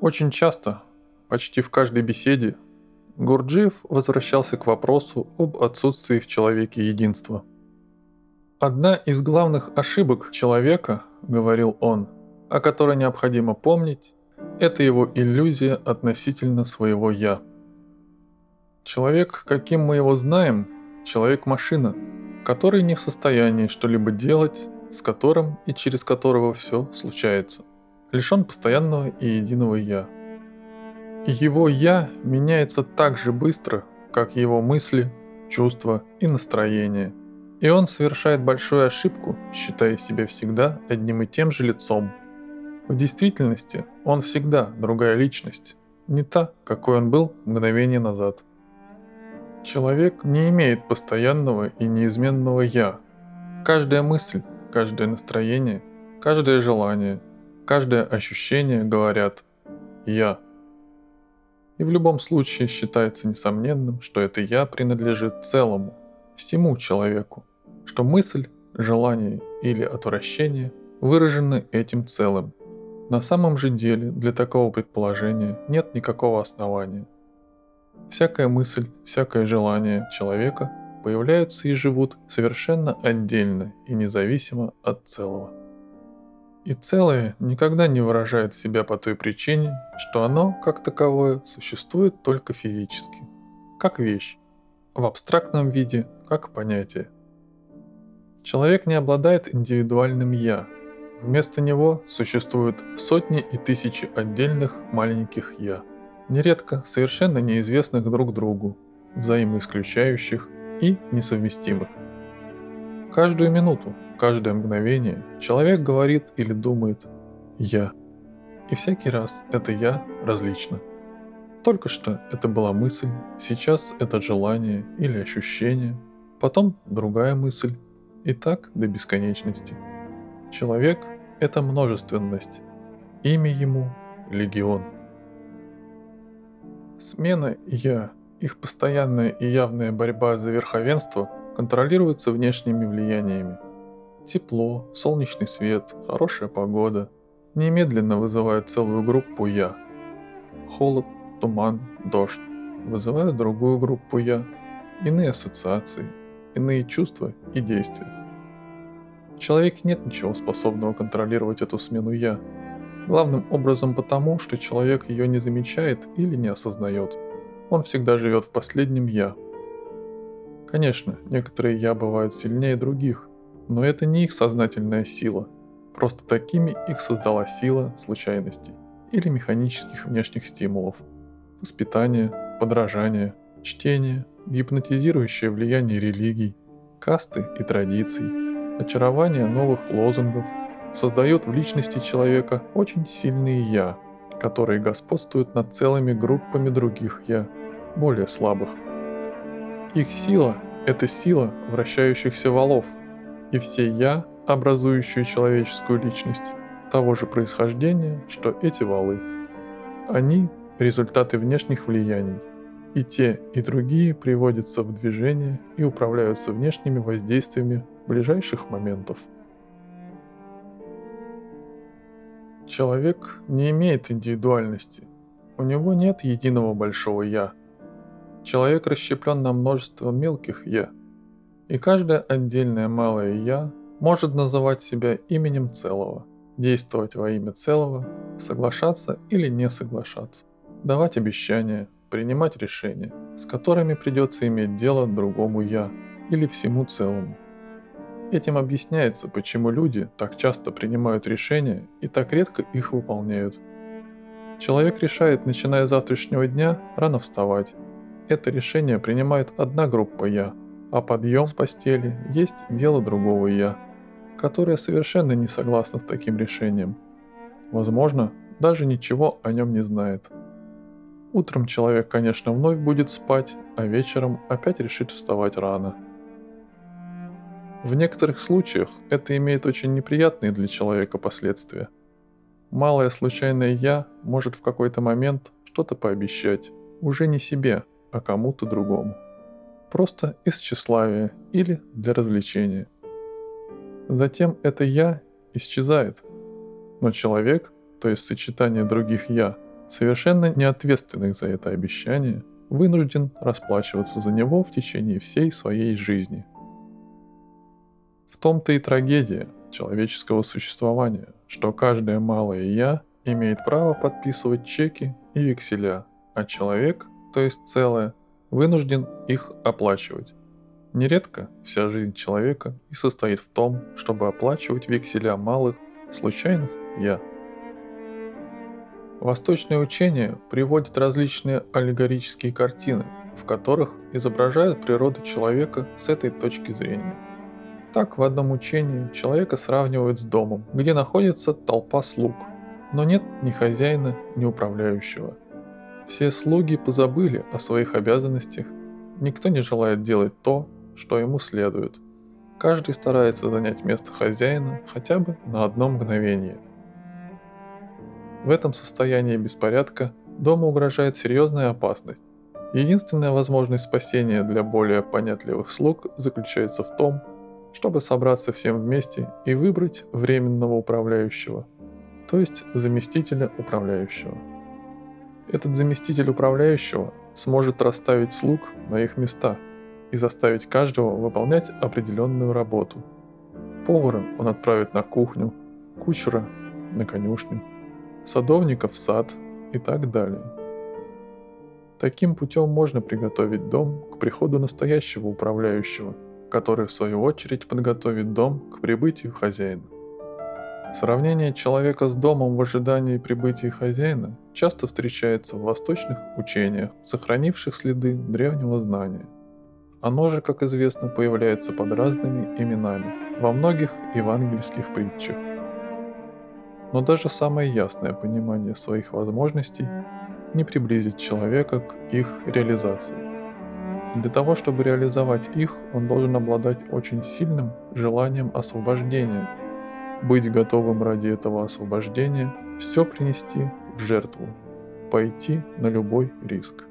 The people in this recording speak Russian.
Очень часто, почти в каждой беседе, Гурджиев возвращался к вопросу об отсутствии в человеке единства. «Одна из главных ошибок человека, — говорил он, — о которой необходимо помнить, это его иллюзия относительно своего «я». Человек, каким мы его знаем, человек-машина, который не в состоянии что-либо делать, с которым и через которого все случается, лишен постоянного и единого «я». Его «я» меняется так же быстро, как его мысли, чувства и настроение. И он совершает большую ошибку, считая себя всегда одним и тем же лицом. В действительности он всегда другая личность, не та, какой он был мгновение назад. Человек не имеет постоянного и неизменного «я». Каждая мысль, каждое настроение, каждое желание, каждое ощущение говорят «я». И в любом случае считается несомненным, что это «я» принадлежит целому, всему человеку, что мысль, желание или отвращение выражены этим целым. На самом же деле для такого предположения нет никакого основания. Всякая мысль, всякое желание человека появляются и живут совершенно отдельно и независимо от целого. И целое никогда не выражает себя по той причине, что оно, как таковое, существует только физически, как вещь, в абстрактном виде, как понятие. Человек не обладает индивидуальным «я», вместо него существуют сотни и тысячи отдельных маленьких «я», нередко совершенно неизвестных друг другу, взаимоисключающих и несовместимых. Каждую минуту, каждое мгновение человек говорит или думает «я». И всякий раз это «я» различно. Только что это была мысль, сейчас это желание или ощущение, потом другая мысль, и так до бесконечности. Человек – это множественность, имя ему – легион. Смена «я» Их постоянная и явная борьба за верховенство контролируется внешними влияниями. Тепло, солнечный свет, хорошая погода немедленно вызывают целую группу «я». Холод, туман, дождь вызывают другую группу «я», иные ассоциации, иные чувства и действия. В человеке нет ничего способного контролировать эту смену «я», главным образом потому, что человек ее не замечает или не осознает – он всегда живет в последнем «я». Конечно, некоторые «я» бывают сильнее других, но это не их сознательная сила. Просто такими их создала сила случайностей или механических внешних стимулов. Воспитание, подражание, чтение, гипнотизирующее влияние религий, касты и традиций, очарование новых лозунгов создают в личности человека очень сильные «я», которые господствуют над целыми группами других «я», более слабых. Их сила – это сила вращающихся валов, и все «я», образующие человеческую личность, того же происхождения, что эти валы. Они – результаты внешних влияний, и те, и другие приводятся в движение и управляются внешними воздействиями ближайших моментов. Человек не имеет индивидуальности. У него нет единого большого «я», Человек расщеплен на множество мелких «я», и каждое отдельное малое «я» может называть себя именем целого, действовать во имя целого, соглашаться или не соглашаться, давать обещания, принимать решения, с которыми придется иметь дело другому «я» или всему целому. Этим объясняется, почему люди так часто принимают решения и так редко их выполняют. Человек решает, начиная с завтрашнего дня, рано вставать, это решение принимает одна группа «я», а подъем с постели есть дело другого «я», которое совершенно не согласно с таким решением. Возможно, даже ничего о нем не знает. Утром человек, конечно, вновь будет спать, а вечером опять решит вставать рано. В некоторых случаях это имеет очень неприятные для человека последствия. Малое случайное «я» может в какой-то момент что-то пообещать, уже не себе, а кому-то другому. Просто из тщеславия или для развлечения. Затем это «я» исчезает. Но человек, то есть сочетание других «я», совершенно неответственных за это обещание, вынужден расплачиваться за него в течение всей своей жизни. В том-то и трагедия человеческого существования, что каждое малое «я» имеет право подписывать чеки и векселя, а человек, то есть целое, вынужден их оплачивать. Нередко вся жизнь человека и состоит в том, чтобы оплачивать векселя малых, случайных «я». Восточное учение приводит различные аллегорические картины, в которых изображают природу человека с этой точки зрения. Так в одном учении человека сравнивают с домом, где находится толпа слуг, но нет ни хозяина, ни управляющего. Все слуги позабыли о своих обязанностях, никто не желает делать то, что ему следует. Каждый старается занять место хозяина хотя бы на одно мгновение. В этом состоянии беспорядка дому угрожает серьезная опасность. Единственная возможность спасения для более понятливых слуг заключается в том, чтобы собраться всем вместе и выбрать временного управляющего, то есть заместителя управляющего. Этот заместитель управляющего сможет расставить слуг на их места – и заставить каждого выполнять определенную работу. Повара он отправит на кухню, кучера на конюшню, садовника в сад и так далее. Таким путем можно приготовить дом к приходу настоящего управляющего, который в свою очередь подготовит дом к прибытию хозяина. Сравнение человека с домом в ожидании прибытия хозяина часто встречается в восточных учениях, сохранивших следы древнего знания – оно же, как известно, появляется под разными именами во многих евангельских притчах. Но даже самое ясное понимание своих возможностей не приблизит человека к их реализации. Для того, чтобы реализовать их, он должен обладать очень сильным желанием освобождения, быть готовым ради этого освобождения все принести в жертву, пойти на любой риск.